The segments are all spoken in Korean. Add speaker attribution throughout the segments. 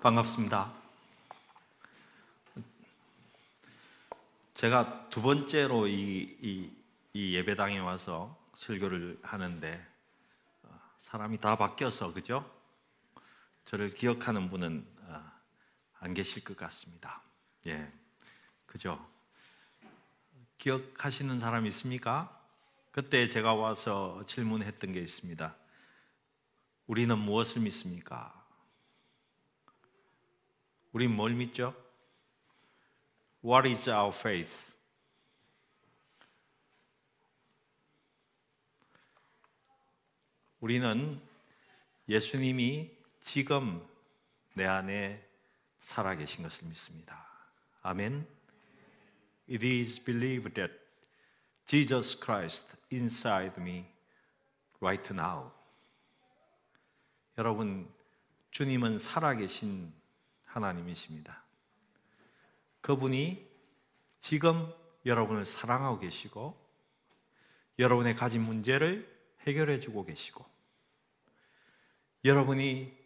Speaker 1: 반갑습니다. 제가 두 번째로 이, 이, 이 예배당에 와서 설교를 하는데 어, 사람이 다 바뀌어서 그죠? 저를 기억하는 분은 어, 안 계실 것 같습니다. 예, 그죠? 기억하시는 사람 있습니까? 그때 제가 와서 질문했던 게 있습니다. 우리는 무엇을 믿습니까? 우린 뭘 믿죠? What is our faith? 우리는 예수님이 지금 내 안에 살아계신 것을 믿습니다. 아멘. It is believed that Jesus Christ inside me right now. 여러분, 주님은 살아계신 하나님이십니다. 그분이 지금 여러분을 사랑하고 계시고 여러분의 가진 문제를 해결해 주고 계시고 여러분이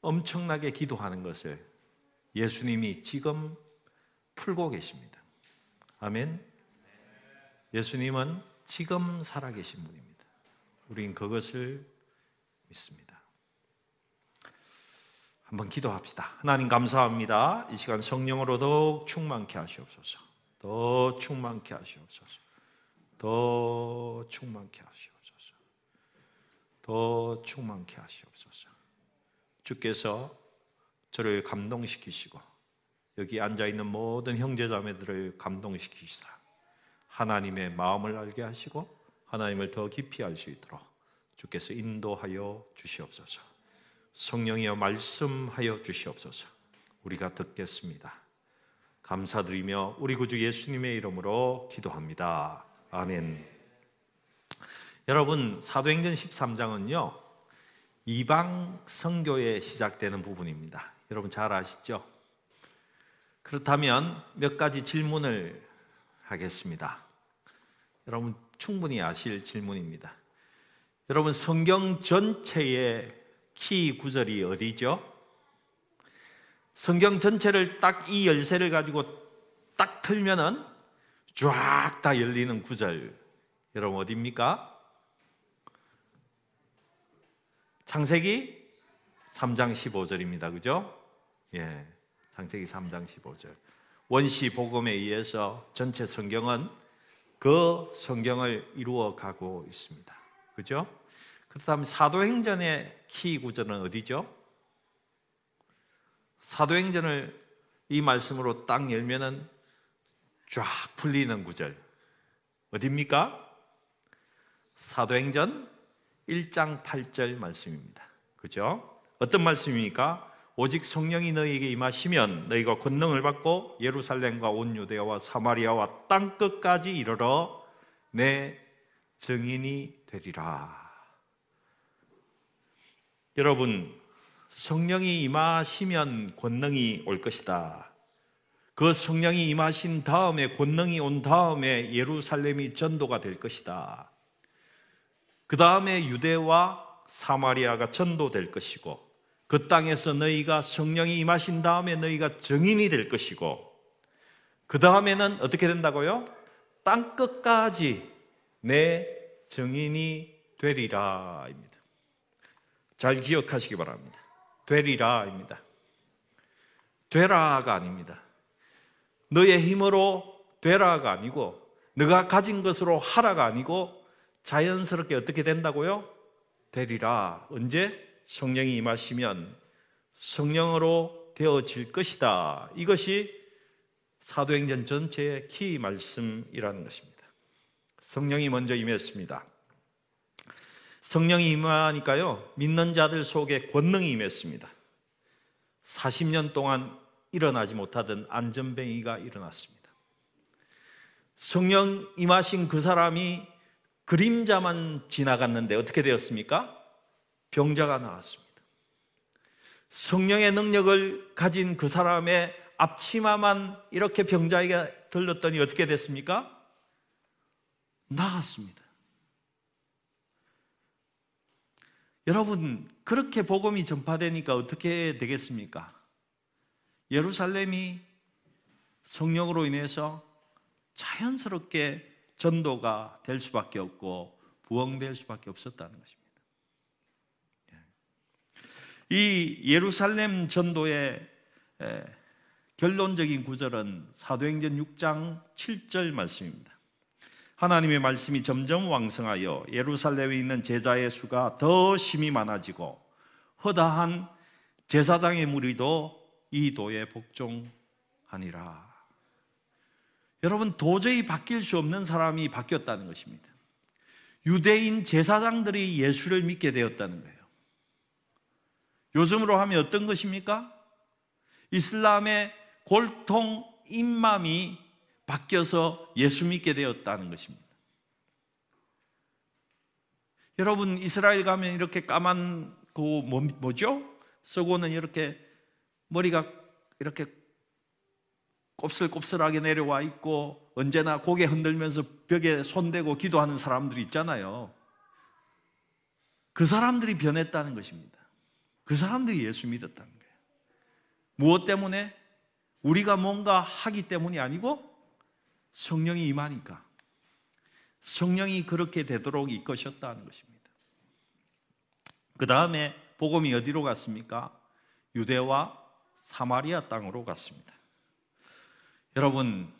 Speaker 1: 엄청나게 기도하는 것을 예수님이 지금 풀고 계십니다. 아멘. 예수님은 지금 살아계신 분입니다. 우린 그것을 믿습니다. 한번 기도합시다. 하나님 감사합니다. 이 시간 성령으로 더욱 충만케 하시옵소서. 더 충만케 하시옵소서. 더 충만케 하시옵소서. 더 충만케 하시옵소서. 주께서 저를 감동시키시고 여기 앉아 있는 모든 형제 자매들을 감동시키시사 하나님의 마음을 알게 하시고 하나님을 더 깊이 알 수 있도록 주께서 인도하여 주시옵소서. 성령이여 말씀하여 주시옵소서. 우리가 듣겠습니다. 감사드리며 우리 구주 예수님의 이름으로 기도합니다. 아멘. 여러분, 사도행전 13장은요. 이방 선교에 시작되는 부분입니다. 여러분 잘 아시죠? 그렇다면 몇 가지 질문을 하겠습니다. 여러분 충분히 아실 질문입니다. 여러분 성경 전체에 키 구절이 어디죠? 성경 전체를 딱 이 열쇠를 가지고 딱 틀면은 쫙 다 열리는 구절. 여러분 어디입니까? 창세기 3장 15절입니다. 그죠? 예. 창세기 3장 15절. 원시 복음에 의해서 전체 성경은 그 성경을 이루어 가고 있습니다. 그죠? 그렇다면 사도행전의 키 구절은 어디죠? 사도행전을 이 말씀으로 딱 열면은 쫙 풀리는 구절. 어디입니까? 사도행전 1장 8절 말씀입니다. 그죠? 어떤 말씀입니까? 오직 성령이 너희에게 임하시면 너희가 권능을 받고 예루살렘과 온 유대와 사마리아와 땅 끝까지 이르러 내 증인이 되리라. 여러분, 성령이 임하시면 권능이 올 것이다. 그 성령이 임하신 다음에 권능이 온 다음에 예루살렘이 전도가 될 것이다. 그 다음에 유대와 사마리아가 전도될 것이고 그 땅에서 너희가 성령이 임하신 다음에 너희가 정인이 될 것이고 그 다음에는 어떻게 된다고요? 땅 끝까지 내 정인이 되리라입니다. 잘 기억하시기 바랍니다. 되리라입니다. 되라가 아닙니다. 너의 힘으로 되라가 아니고 너가 가진 것으로 하라가 아니고 자연스럽게 어떻게 된다고요? 되리라. 언제? 성령이 임하시면 성령으로 되어질 것이다. 이것이 사도행전 전체의 키 말씀이라는 것입니다. 성령이 먼저 임했습니다. 성령이 임하니까요, 믿는 자들 속에 권능이 임했습니다. 40년 동안 일어나지 못하던 안전뱅이가 일어났습니다. 성령 임하신 그 사람이 그림자만 지나갔는데 어떻게 되었습니까? 병자가 나왔습니다. 성령의 능력을 가진 그 사람의 앞치마만 이렇게 병자에게 들렸더니 어떻게 됐습니까? 나았습니다. 여러분, 그렇게 복음이 전파되니까 어떻게 되겠습니까? 예루살렘이 성령으로 인해서 자연스럽게 전도가 될 수밖에 없고 부흥될 수밖에 없었다는 것입니다. 이 예루살렘 전도의 결론적인 구절은 사도행전 6장 7절 말씀입니다. 하나님의 말씀이 점점 왕성하여 예루살렘에 있는 제자의 수가 더 심히 많아지고 허다한 제사장의 무리도 이 도에 복종하니라. 여러분 도저히 바뀔 수 없는 사람이 바뀌었다는 것입니다. 유대인 제사장들이 예수를 믿게 되었다는 거예요. 요즘으로 하면 어떤 것입니까? 이슬람의 골통 임맘이 바뀌어서 예수 믿게 되었다는 것입니다. 여러분 이스라엘 가면 이렇게 까만 그 뭐, 뭐죠? 서고는 이렇게 머리가 이렇게 곱슬곱슬하게 내려와 있고 언제나 고개 흔들면서 벽에 손대고 기도하는 사람들이 있잖아요. 그 사람들이 변했다는 것입니다. 그 사람들이 예수 믿었다는 거예요. 무엇 때문에? 우리가 뭔가 하기 때문이 아니고 성령이 임하니까 성령이 그렇게 되도록 이끄셨다는 것입니다. 그 다음에 복음이 어디로 갔습니까? 유대와 사마리아 땅으로 갔습니다. 여러분,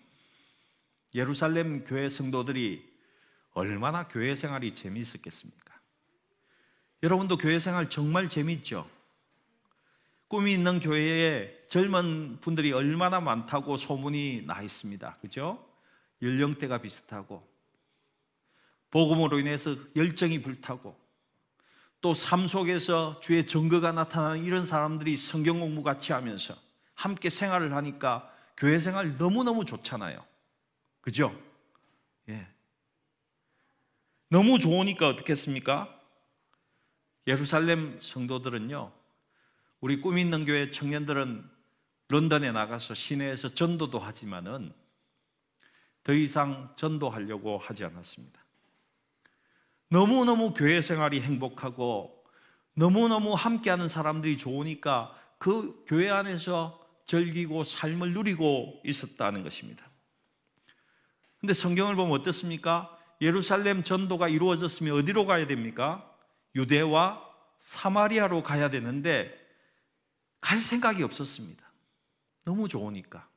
Speaker 1: 예루살렘 교회 성도들이 얼마나 교회 생활이 재미있었겠습니까? 여러분도 교회 생활 정말 재밌죠? 꿈이 있는 교회에 젊은 분들이 얼마나 많다고 소문이 나 있습니다. 그죠? 연령대가 비슷하고, 복음으로 인해서 열정이 불타고, 또 삶 속에서 주의 증거가 나타나는 이런 사람들이 성경 공부 같이 하면서 함께 생활을 하니까 교회 생활 너무너무 좋잖아요. 그죠? 예. 너무 좋으니까 어떻겠습니까? 예루살렘 성도들은요, 우리 꿈 있는 교회 청년들은 런던에 나가서 시내에서 전도도 하지만은 더 이상 전도하려고 하지 않았습니다. 너무너무 교회 생활이 행복하고 너무너무 함께하는 사람들이 좋으니까 그 교회 안에서 즐기고 삶을 누리고 있었다는 것입니다. 근데 성경을 보면 어떻습니까? 예루살렘 전도가 이루어졌으면 어디로 가야 됩니까? 유대와 사마리아로 가야 되는데 갈 생각이 없었습니다. 너무 좋으니까.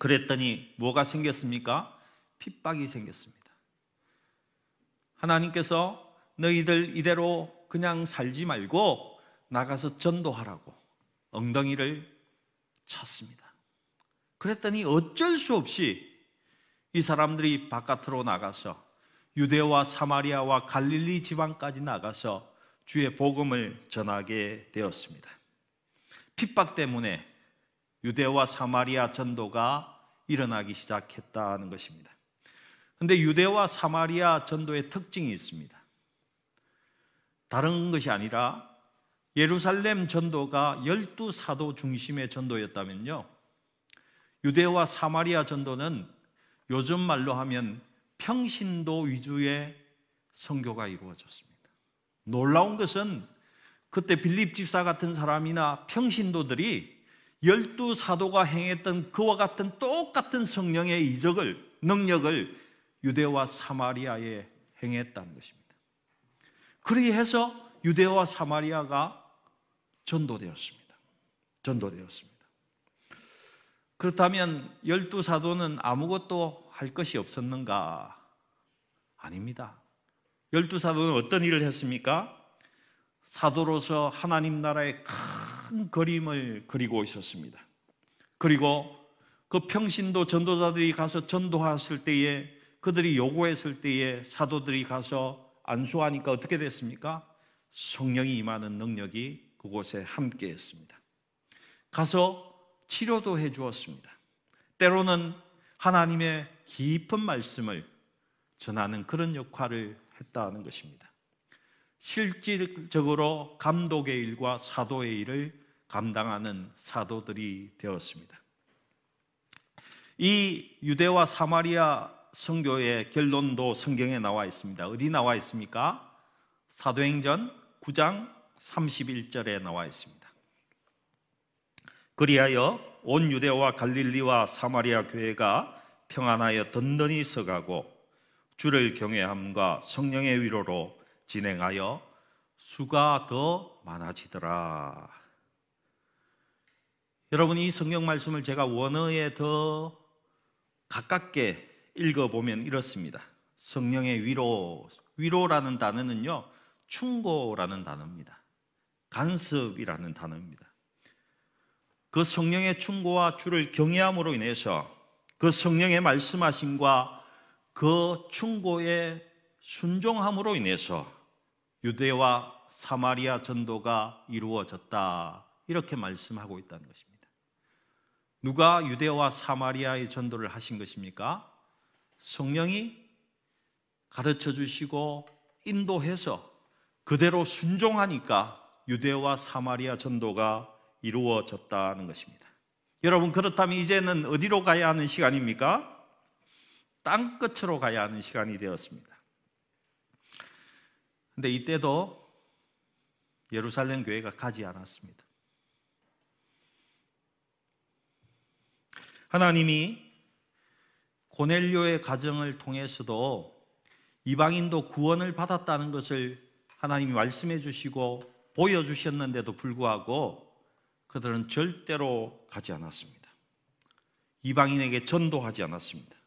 Speaker 1: 그랬더니 뭐가 생겼습니까? 핍박이 생겼습니다. 하나님께서 너희들 이대로 그냥 살지 말고 나가서 전도하라고 엉덩이를 쳤습니다. 그랬더니 어쩔 수 없이 이 사람들이 바깥으로 나가서 유대와 사마리아와 갈릴리 지방까지 나가서 주의 복음을 전하게 되었습니다. 핍박 때문에 유대와 사마리아 전도가 일어나기 시작했다는 것입니다. 근데 유대와 사마리아 전도의 특징이 있습니다. 다른 것이 아니라 예루살렘 전도가 열두 사도 중심의 전도였다면요. 유대와 사마리아 전도는 요즘 말로 하면 평신도 위주의 선교가 이루어졌습니다. 놀라운 것은 그때 빌립 집사 같은 사람이나 평신도들이 열두 사도가 행했던 그와 같은 똑같은 성령의 이적을 능력을 유대와 사마리아에 행했다는 것입니다. 그리 해서 유대와 사마리아가 전도되었습니다. 전도되었습니다. 그렇다면 열두 사도는 아무것도 할 것이 없었는가? 아닙니다. 열두 사도는 어떤 일을 했습니까? 사도로서 하나님 나라의 큰 그림을 그리고 있었습니다. 그리고 그 평신도 전도자들이 가서 전도했을 때에 그들이 요구했을 때에 사도들이 가서 안수하니까 어떻게 됐습니까? 성령이 임하는 능력이 그곳에 함께 했습니다. 가서 치료도 해 주었습니다. 때로는 하나님의 깊은 말씀을 전하는 그런 역할을 했다는 것입니다. 실질적으로 감독의 일과 사도의 일을 감당하는 사도들이 되었습니다. 이 유대와 사마리아 성교의 결론도 성경에 나와 있습니다. 어디 나와 있습니까? 사도행전 9장 31절에 나와 있습니다. 그리하여 온 유대와 갈릴리와 사마리아 교회가 평안하여 든든히 서가고 주를 경외함과 성령의 위로로 진행하여 수가 더 많아지더라. 여러분 이 성경 말씀을 제가 원어에 더 가깝게 읽어보면 이렇습니다. 성령의 위로, 위로라는 단어는요, 충고라는 단어입니다. 간섭이라는 단어입니다. 그 성령의 충고와 주를 경외함으로 인해서 그 성령의 말씀하심과 그 충고의 순종함으로 인해서 유대와 사마리아 전도가 이루어졌다. 이렇게 말씀하고 있다는 것입니다. 누가 유대와 사마리아의 전도를 하신 것입니까? 성령이 가르쳐 주시고 인도해서 그대로 순종하니까 유대와 사마리아 전도가 이루어졌다는 것입니다. 여러분 그렇다면 이제는 어디로 가야 하는 시간입니까? 땅 끝으로 가야 하는 시간이 되었습니다. 근데 이때도 예루살렘 교회가 가지 않았습니다. 하나님이 고넬료의 가정을 통해서도 이방인도 구원을 받았다는 것을 하나님이 말씀해 주시고 보여 주셨는데도 불구하고 그들은 절대로 가지 않았습니다. 이방인에게 전도하지 않았습니다.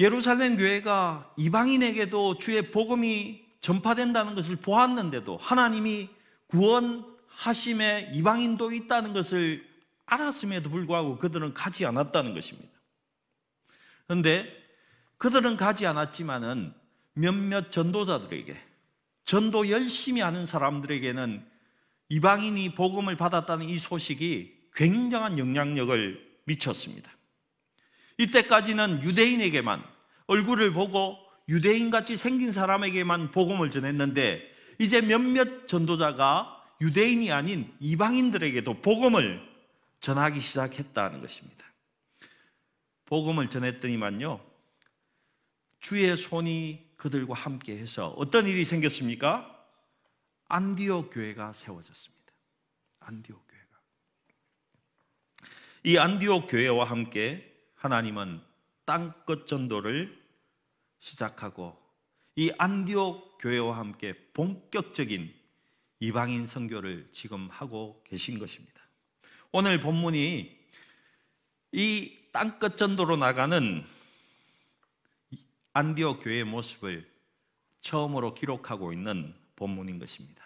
Speaker 1: 예루살렘 교회가 이방인에게도 주의 복음이 전파된다는 것을 보았는데도 하나님이 구원하심에 이방인도 있다는 것을 알았음에도 불구하고 그들은 가지 않았다는 것입니다. 그런데 그들은 가지 않았지만은 몇몇 전도자들에게 전도 열심히 하는 사람들에게는 이방인이 복음을 받았다는 이 소식이 굉장한 영향력을 미쳤습니다. 이때까지는 유대인에게만 얼굴을 보고 유대인 같이 생긴 사람에게만 복음을 전했는데 이제 몇몇 전도자가 유대인이 아닌 이방인들에게도 복음을 전하기 시작했다는 것입니다. 복음을 전했더니만요, 주의 손이 그들과 함께 해서 어떤 일이 생겼습니까? 안디옥 교회가 세워졌습니다. 안디옥 교회가. 이 안디옥 교회와 함께 하나님은 땅끝 전도를 시작하고 이 안디옥 교회와 함께 본격적인 이방인 선교를 지금 하고 계신 것입니다. 오늘 본문이 이 땅끝 전도로 나가는 안디옥 교회의 모습을 처음으로 기록하고 있는 본문인 것입니다.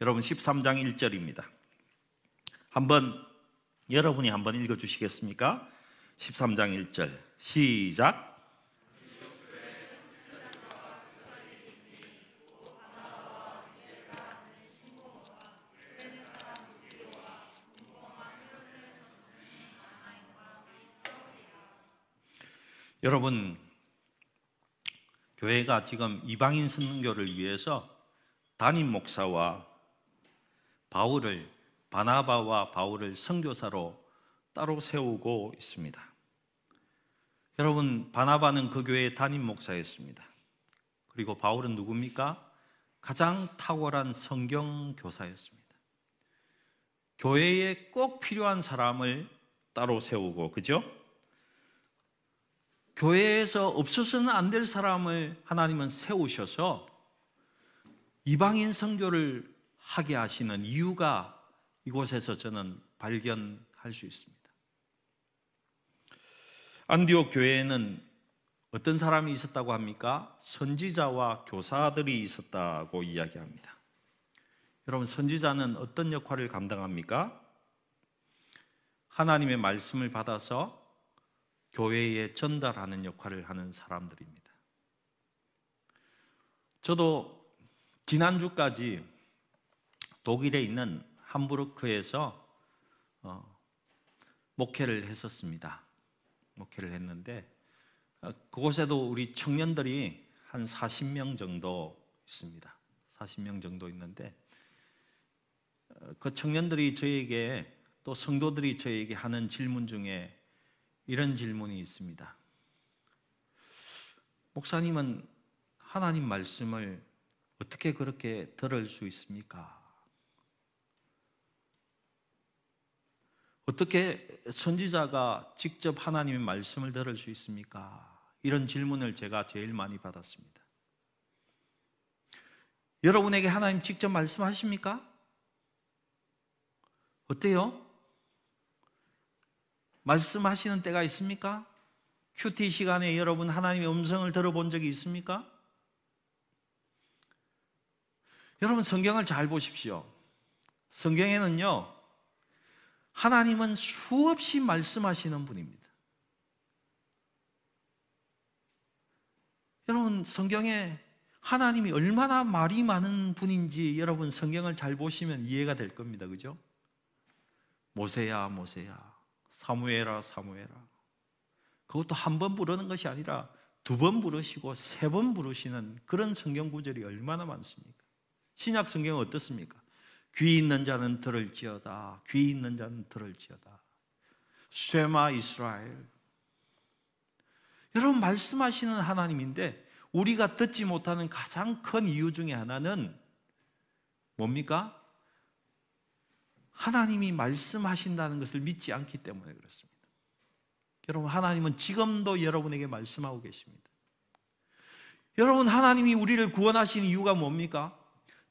Speaker 1: 여러분 13장 1절입니다. 한번 여러분이 한번 읽어 주시겠습니까? 13장 1절. 시작. 여러분 교회가 지금 이방인 선교를 위해서 담임 목사와 바울을 바나바와 바울을 선교사로 따로 세우고 있습니다. 여러분, 바나바는 그 교회의 담임 목사였습니다. 그리고 바울은 누굽니까? 가장 탁월한 성경 교사였습니다. 교회에 꼭 필요한 사람을 따로 세우고, 그죠? 교회에서 없어서는 안 될 사람을 하나님은 세우셔서 이방인 선교를 하게 하시는 이유가 이곳에서 저는 발견할 수 있습니다. 안디옥 교회에는 어떤 사람이 있었다고 합니까? 선지자와 교사들이 있었다고 이야기합니다. 여러분, 선지자는 어떤 역할을 감당합니까? 하나님의 말씀을 받아서 교회에 전달하는 역할을 하는 사람들입니다. 저도 지난주까지 독일에 있는 함부르크에서 어, 목회를 했었습니다. 목회를 했는데 어, 그곳에도 우리 청년들이 한 40명 정도 있습니다. 40명 정도 있는데 어, 그 청년들이 저에게 또 성도들이 저에게 하는 질문 중에 이런 질문이 있습니다. 목사님은 하나님 말씀을 어떻게 그렇게 들을 수 있습니까? 어떻게 선지자가 직접 하나님의 말씀을 들을 수 있습니까? 이런 질문을 제가 제일 많이 받았습니다. 여러분에게 하나님 직접 말씀하십니까? 어때요? 말씀하시는 때가 있습니까? 큐티 시간에 여러분 하나님의 음성을 들어본 적이 있습니까? 여러분 성경을 잘 보십시오. 성경에는요, 하나님은 수없이 말씀하시는 분입니다. 여러분 성경에 하나님이 얼마나 말이 많은 분인지 여러분 성경을 잘 보시면 이해가 될 겁니다. 그죠? 모세야, 모세야. 사무엘아, 사무엘아. 그것도 한 번 부르는 것이 아니라 두 번 부르시고 세 번 부르시는 그런 성경 구절이 얼마나 많습니까? 신약 성경은 어떻습니까? 귀 있는 자는 들을지어다. 귀 있는 자는 들을지어다. 쇠마 이스라엘. 여러분 말씀하시는 하나님인데 우리가 듣지 못하는 가장 큰 이유 중에 하나는 뭡니까? 하나님이 말씀하신다는 것을 믿지 않기 때문에 그렇습니다. 여러분, 하나님은 지금도 여러분에게 말씀하고 계십니다. 여러분, 하나님이 우리를 구원하신 이유가 뭡니까?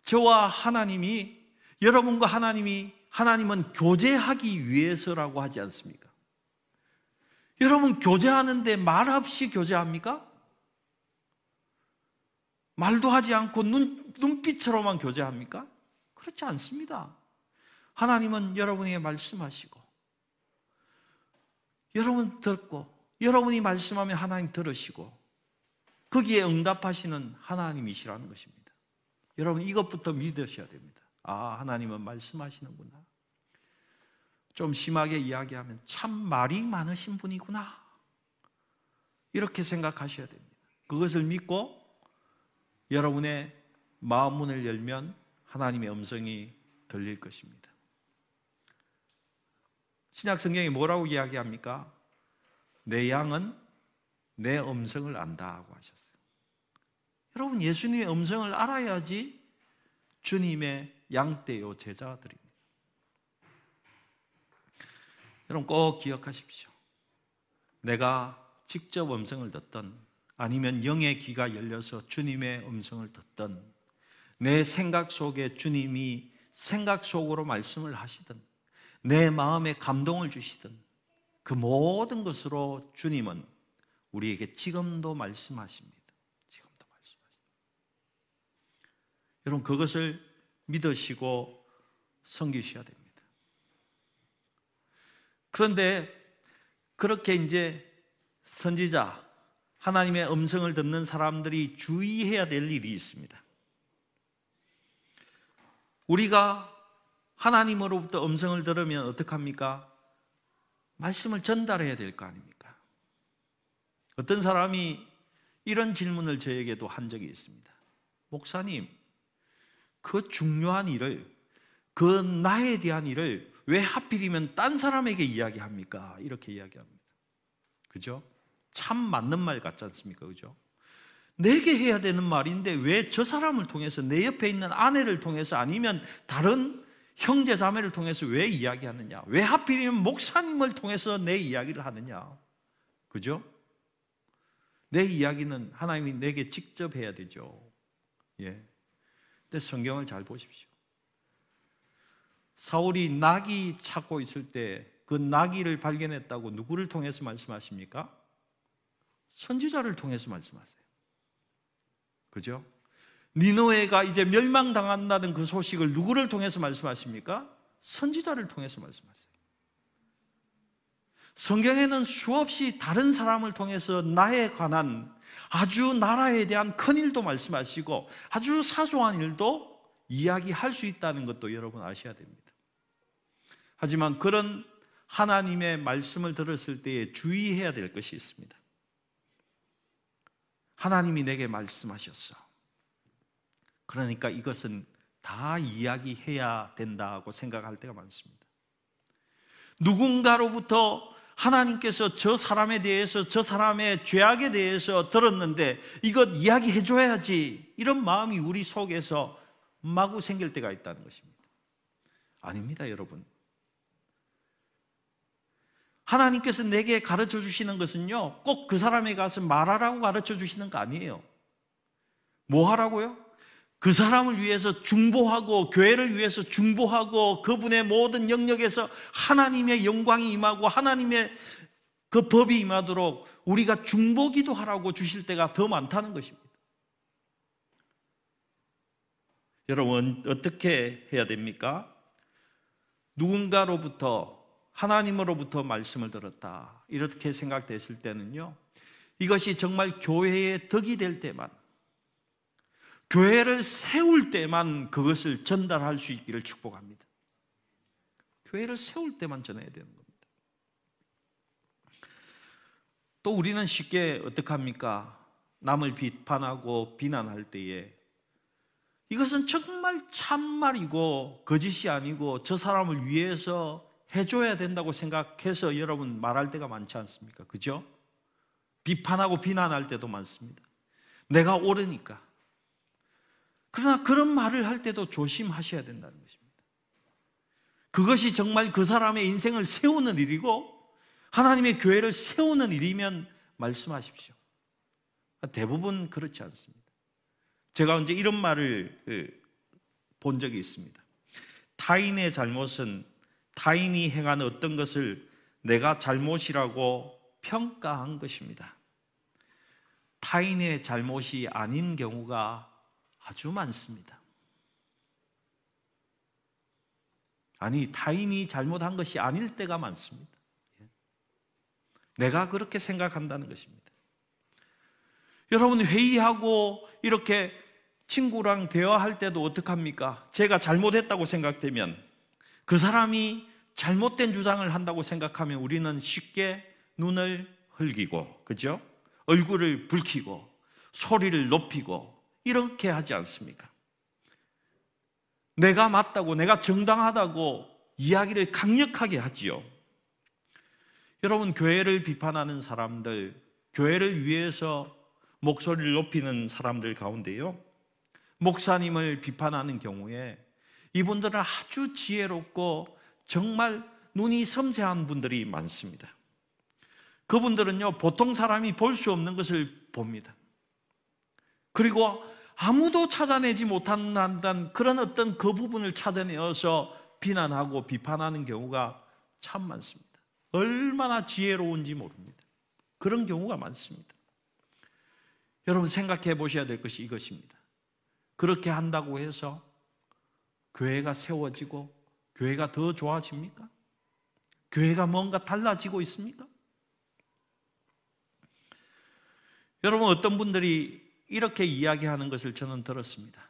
Speaker 1: 저와 하나님이, 여러분과 하나님이, 하나님은 교제하기 위해서라고 하지 않습니까? 여러분, 교제하는데 말 없이 교제합니까? 말도 하지 않고 눈, 눈빛으로만 교제합니까? 그렇지 않습니다. 하나님은 여러분에게 말씀하시고, 여러분 듣고, 여러분이 말씀하면 하나님 들으시고, 거기에 응답하시는 하나님이시라는 것입니다. 여러분 이것부터 믿으셔야 됩니다. 아, 하나님은 말씀하시는구나. 좀 심하게 이야기하면 참 말이 많으신 분이구나. 이렇게 생각하셔야 됩니다. 그것을 믿고 여러분의 마음 문을 열면 하나님의 음성이 들릴 것입니다. 신약 성경이 뭐라고 이야기합니까? 내 양은 내 음성을 안다고 하셨어요. 여러분 예수님의 음성을 알아야지 주님의 양떼요 제자들입니다. 여러분 꼭 기억하십시오. 내가 직접 음성을 듣던 아니면 영의 귀가 열려서 주님의 음성을 듣던 내 생각 속에 주님이 생각 속으로 말씀을 하시던 내 마음에 감동을 주시던 그 모든 것으로 주님은 우리에게 지금도 말씀하십니다. 지금도 말씀하십니다. 여러분 그것을 믿으시고 섬기셔야 됩니다. 그런데 그렇게 이제 선지자 하나님의 음성을 듣는 사람들이 주의해야 될 일이 있습니다. 우리가 하나님으로부터 음성을 들으면 어떡합니까? 말씀을 전달해야 될 거 아닙니까? 어떤 사람이 이런 질문을 저에게도 한 적이 있습니다. 목사님, 그 중요한 일을, 그 나에 대한 일을 왜 하필이면 딴 사람에게 이야기합니까? 이렇게 이야기합니다. 그죠? 참 맞는 말 같지 않습니까? 그죠? 내게 해야 되는 말인데 왜 저 사람을 통해서 내 옆에 있는 아내를 통해서 아니면 다른 형제 자매를 통해서 왜 이야기하느냐? 왜 하필이면 목사님을 통해서 내 이야기를 하느냐? 그죠? 내 이야기는 하나님이 내게 직접 해야 되죠. 예. 근데 성경을 잘 보십시오. 사울이 낙이 찾고 있을 때그 낙이를 발견했다고 누구를 통해서 말씀하십니까? 선지자를 통해서 말씀하세요. 그죠? 니노에가 이제 멸망당한다는 그 소식을 누구를 통해서 말씀하십니까? 선지자를 통해서 말씀하세요. 성경에는 수없이 다른 사람을 통해서 나에 관한 아주 나라에 대한 큰 일도 말씀하시고 아주 사소한 일도 이야기할 수 있다는 것도 여러분 아셔야 됩니다. 하지만 그런 하나님의 말씀을 들었을 때에 주의해야 될 것이 있습니다. 하나님이 내게 말씀하셨어. 그러니까 이것은 다 이야기해야 된다고 생각할 때가 많습니다. 누군가로부터 하나님께서 저 사람에 대해서 저 사람의 죄악에 대해서 들었는데 이것 이야기해 줘야지 이런 마음이 우리 속에서 마구 생길 때가 있다는 것입니다. 아닙니다, 여러분. 하나님께서 내게 가르쳐 주시는 것은요, 꼭 그 사람에 가서 말하라고 가르쳐 주시는 거 아니에요. 뭐 하라고요? 그 사람을 위해서 중보하고, 교회를 위해서 중보하고, 그분의 모든 영역에서 하나님의 영광이 임하고, 하나님의 그 법이 임하도록 우리가 중보기도 하라고 주실 때가 더 많다는 것입니다. 여러분, 어떻게 해야 됩니까? 누군가로부터 하나님으로부터 말씀을 들었다. 이렇게 생각됐을 때는요. 이것이 정말 교회의 덕이 될 때만 교회를 세울 때만 그것을 전달할 수 있기를 축복합니다. 교회를 세울 때만 전해야 되는 겁니다. 또 우리는 쉽게 어떻게 합니까? 남을 비판하고 비난할 때에 이것은 정말 참말이고 거짓이 아니고 저 사람을 위해서 해줘야 된다고 생각해서 여러분 말할 때가 많지 않습니까? 그죠? 비판하고 비난할 때도 많습니다. 내가 옳으니까. 그러나 그런 말을 할 때도 조심하셔야 된다는 것입니다. 그것이 정말 그 사람의 인생을 세우는 일이고 하나님의 교회를 세우는 일이면 말씀하십시오. 대부분 그렇지 않습니다. 제가 언제 이런 말을 그, 본 적이 있습니다. 타인의 잘못은 타인이 행한 어떤 것을 내가 잘못이라고 평가한 것입니다. 타인의 잘못이 아닌 경우가 아주 많습니다. 아니, 타인이 잘못한 것이 아닐 때가 많습니다. 예. 내가 그렇게 생각한다는 것입니다. 여러분, 회의하고 이렇게 친구랑 대화할 때도 어떡합니까? 제가 잘못했다고 생각되면 그 사람이 잘못된 주장을 한다고 생각하면 우리는 쉽게 눈을 흘기고, 그죠? 얼굴을 붉히고, 소리를 높이고, 이렇게 하지 않습니까? 내가 맞다고, 내가 정당하다고 이야기를 강력하게 하지요. 여러분, 교회를 비판하는 사람들, 교회를 위해서 목소리를 높이는 사람들 가운데요. 목사님을 비판하는 경우에 이분들은 아주 지혜롭고 정말 눈이 섬세한 분들이 많습니다. 그분들은요, 보통 사람이 볼 수 없는 것을 봅니다. 그리고 아무도 찾아내지 못한다는 그런 어떤 그 부분을 찾아내어서 비난하고 비판하는 경우가 참 많습니다. 얼마나 지혜로운지 모릅니다. 그런 경우가 많습니다. 여러분 생각해 보셔야 될 것이 이것입니다. 그렇게 한다고 해서 교회가 세워지고 교회가 더 좋아집니까? 교회가 뭔가 달라지고 있습니까? 여러분 어떤 분들이 이렇게 이야기하는 것을 저는 들었습니다.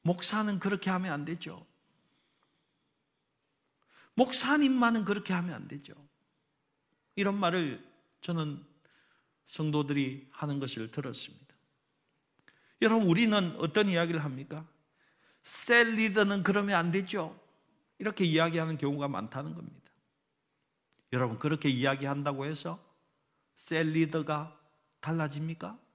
Speaker 1: 목사는 그렇게 하면 안 되죠. 목사님만은 그렇게 하면 안 되죠. 이런 말을 저는 성도들이 하는 것을 들었습니다. 여러분, 우리는 어떤 이야기를 합니까? 셀 리더는 그러면 안 되죠. 이렇게 이야기하는 경우가 많다는 겁니다. 여러분, 그렇게 이야기한다고 해서 셀 리더가 달라집니까?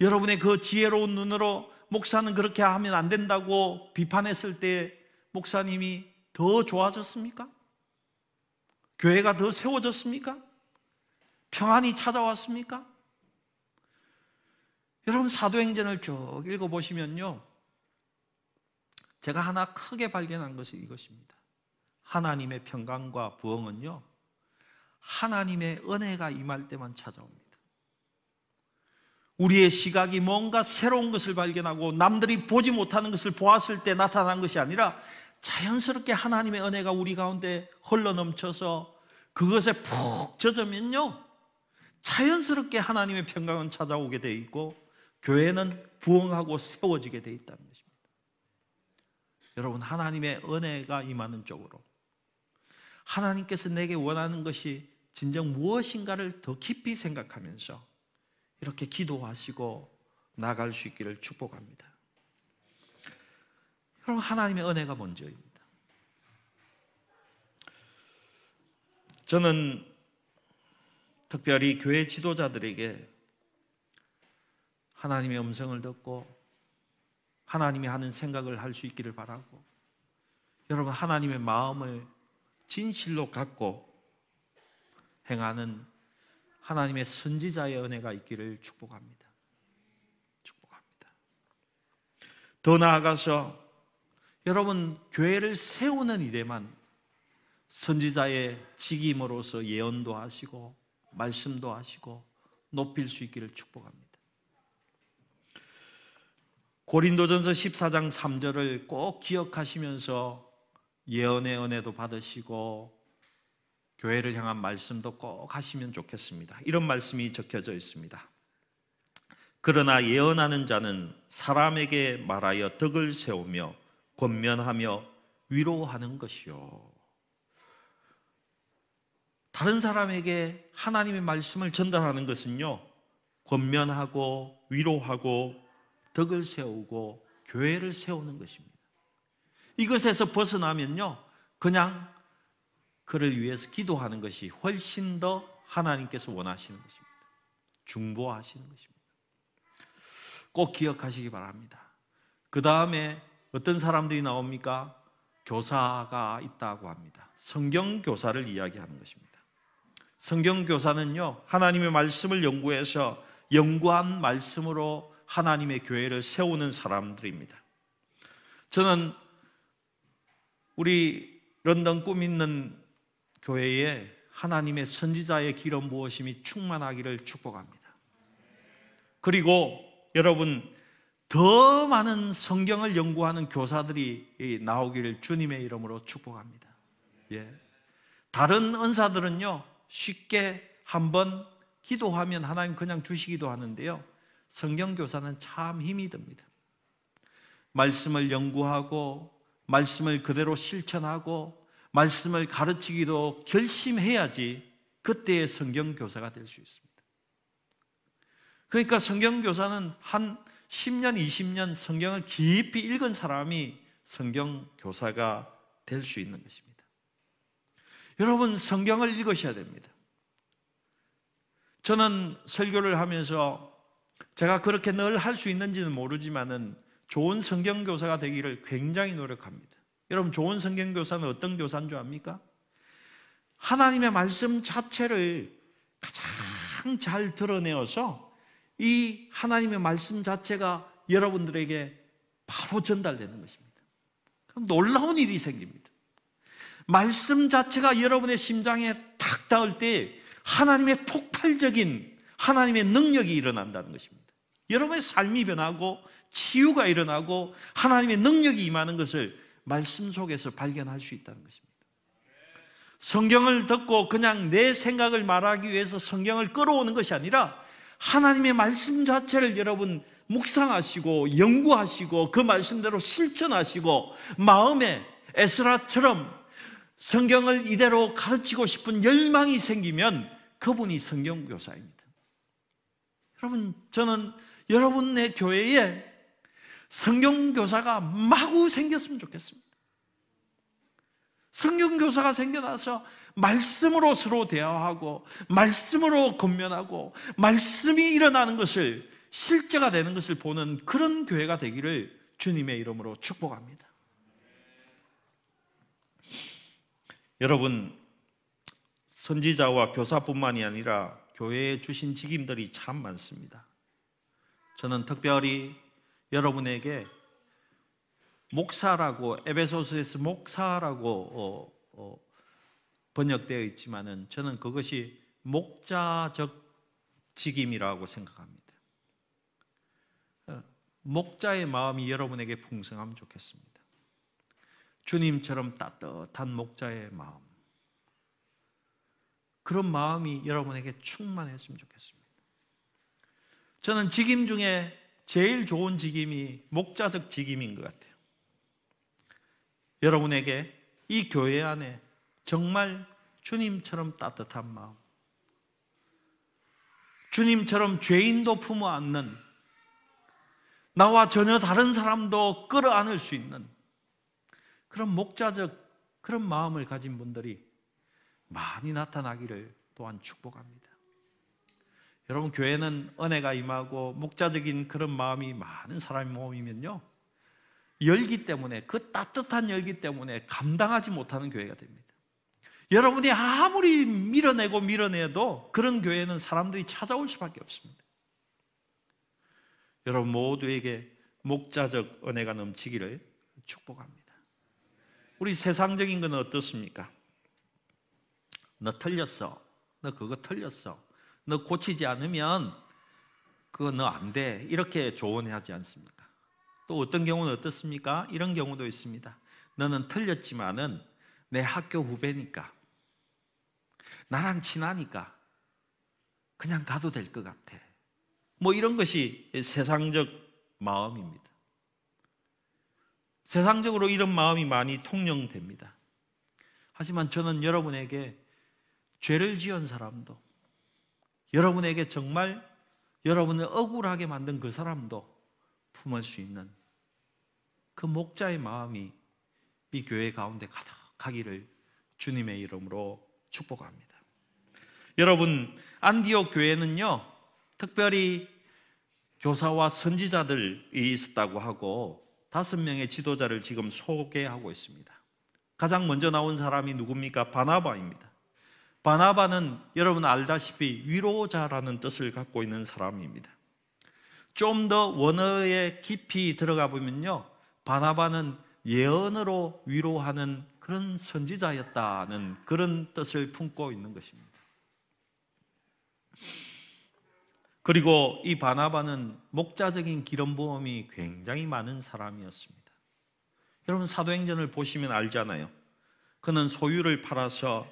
Speaker 1: 여러분의 그 지혜로운 눈으로 목사는 그렇게 하면 안 된다고 비판했을 때 목사님이 더 좋아졌습니까? 교회가 더 세워졌습니까? 평안이 찾아왔습니까? 여러분 사도행전을 쭉 읽어보시면요 제가 하나 크게 발견한 것이 이것입니다 하나님의 평강과 부흥은요 하나님의 은혜가 임할 때만 찾아옵니다 우리의 시각이 뭔가 새로운 것을 발견하고 남들이 보지 못하는 것을 보았을 때 나타난 것이 아니라 자연스럽게 하나님의 은혜가 우리 가운데 흘러 넘쳐서 그것에 푹 젖으면요. 자연스럽게 하나님의 평강은 찾아오게 돼 있고 교회는 부흥하고 세워지게 돼 있다는 것입니다. 여러분 하나님의 은혜가 임하는 쪽으로 하나님께서 내게 원하는 것이 진정 무엇인가를 더 깊이 생각하면서 이렇게 기도하시고 나갈 수 있기를 축복합니다. 그럼 하나님의 은혜가 먼저입니다. 저는 특별히 교회 지도자들에게 하나님의 음성을 듣고 하나님이 하는 생각을 할 수 있기를 바라고 여러분 하나님의 마음을 진실로 갖고 행하는 하나님의 선지자의 은혜가 있기를 축복합니다. 축복합니다. 더 나아가서 여러분 교회를 세우는 일에만 선지자의 직임으로서 예언도 하시고 말씀도 하시고 높일 수 있기를 축복합니다. 고린도전서 14장 3절을 꼭 기억하시면서 예언의 은혜도 받으시고 교회를 향한 말씀도 꼭 하시면 좋겠습니다. 이런 말씀이 적혀져 있습니다. 그러나 예언하는 자는 사람에게 말하여 덕을 세우며 권면하며 위로하는 것이요. 다른 사람에게 하나님의 말씀을 전달하는 것은요, 권면하고 위로하고 덕을 세우고 교회를 세우는 것입니다. 이것에서 벗어나면요, 그냥 그를 위해서 기도하는 것이 훨씬 더 하나님께서 원하시는 것입니다. 중보하시는 것입니다. 꼭 기억하시기 바랍니다. 그 다음에 어떤 사람들이 나옵니까? 교사가 있다고 합니다. 성경 교사를 이야기하는 것입니다. 성경 교사는요, 하나님의 말씀을 연구해서 연구한 말씀으로 하나님의 교회를 세우는 사람들입니다. 저는 우리 런던 꿈 있는 교회에 하나님의 선지자의 기름 부으심이 충만하기를 축복합니다. 그리고 여러분 더 많은 성경을 연구하는 교사들이 나오기를 주님의 이름으로 축복합니다. 예. 다른 은사들은요 쉽게 한번 기도하면 하나님 그냥 주시기도 하는데요. 성경 교사는 참 힘이 듭니다. 말씀을 연구하고 말씀을 그대로 실천하고 말씀을 가르치기도 결심해야지 그때의 성경 교사가 될 수 있습니다. 그러니까 성경 교사는 한 10년, 20년 성경을 깊이 읽은 사람이 성경 교사가 될 수 있는 것입니다. 여러분 성경을 읽으셔야 됩니다. 저는 설교를 하면서 제가 그렇게 늘 할 수 있는지는 모르지만은 좋은 성경 교사가 되기를 굉장히 노력합니다. 여러분 좋은 성경 교사는 어떤 교사인 줄 압니까? 하나님의 말씀 자체를 가장 잘 드러내어서 이 하나님의 말씀 자체가 여러분들에게 바로 전달되는 것입니다. 놀라운 일이 생깁니다. 말씀 자체가 여러분의 심장에 탁 닿을 때 하나님의 폭발적인 하나님의 능력이 일어난다는 것입니다. 여러분의 삶이 변하고 치유가 일어나고 하나님의 능력이 임하는 것을 말씀 속에서 발견할 수 있다는 것입니다. 성경을 듣고 그냥 내 생각을 말하기 위해서 성경을 끌어오는 것이 아니라 하나님의 말씀 자체를 여러분 묵상하시고 연구하시고 그 말씀대로 실천하시고 마음에 에스라처럼 성경을 이대로 가르치고 싶은 열망이 생기면 그분이 성경 교사입니다. 여러분 저는 여러분의 교회에 성경 교사가 마구 생겼으면 좋겠습니다. 성경 교사가 생겨나서 말씀으로 서로 대화하고 말씀으로 건면하고 말씀이 일어나는 것을 실제가 되는 것을 보는 그런 교회가 되기를 주님의 이름으로 축복합니다. 여러분 선지자와 교사뿐만이 아니라 교회에 주신 직임들이 참 많습니다. 저는 특별히 여러분에게 목사라고 에베소서에서 목사라고 어, 어, 번역되어 있지만은 저는 그것이 목자적 직임이라고 생각합니다. 어, 목자의 마음이 여러분에게 풍성하면 좋겠습니다. 주님처럼 따뜻한 목자의 마음. 그런 마음이 여러분에게 충만했으면 좋겠습니다. 저는 직임 중에 제일 좋은 직임이 목자적 직임인 것 같아요. 여러분에게 이 교회 안에 정말 주님처럼 따뜻한 마음, 주님처럼 죄인도 품어 안는 나와 전혀 다른 사람도 끌어 안을 수 있는 그런 목자적 그런 마음을 가진 분들이 많이 나타나기를 또한 축복합니다. 여러분 교회는 은혜가 임하고 목자적인 그런 마음이 많은 사람이 모이면요 열기 때문에 그 따뜻한 열기 때문에 감당하지 못하는 교회가 됩니다. 여러분이 아무리 밀어내고 밀어내도 그런 교회는 사람들이 찾아올 수밖에 없습니다. 여러분 모두에게 목자적 은혜가 넘치기를 축복합니다. 우리 세상적인 건 어떻습니까? 너 틀렸어. 너 그거 틀렸어. 너 고치지 않으면 그거 너 안 돼. 이렇게 조언하지 않습니까? 또 어떤 경우는 어떻습니까? 이런 경우도 있습니다. 너는 틀렸지만은 내 학교 후배니까 나랑 친하니까 그냥 가도 될 것 같아. 뭐 이런 것이 세상적 마음입니다. 세상적으로 이런 마음이 많이 통용됩니다. 하지만 저는 여러분에게 죄를 지은 사람도 여러분에게 정말 여러분을 억울하게 만든 그 사람도 품을 수 있는 그 목자의 마음이 이 교회 가운데 가득하기를 주님의 이름으로 축복합니다. 여러분, 안디옥 교회는요, 특별히 교사와 선지자들이 있었다고 하고 다섯 명의 지도자를 지금 소개하고 있습니다. 가장 먼저 나온 사람이 누굽니까? 바나바입니다. 바나바는 여러분 알다시피 위로자라는 뜻을 갖고 있는 사람입니다. 좀 더 원어에 깊이 들어가 보면요. 바나바는 예언으로 위로하는 그런 선지자였다는 그런 뜻을 품고 있는 것입니다. 그리고 이 바나바는 목자적인 기름부음이 굉장히 많은 사람이었습니다. 여러분 사도행전을 보시면 알잖아요. 그는 소유를 팔아서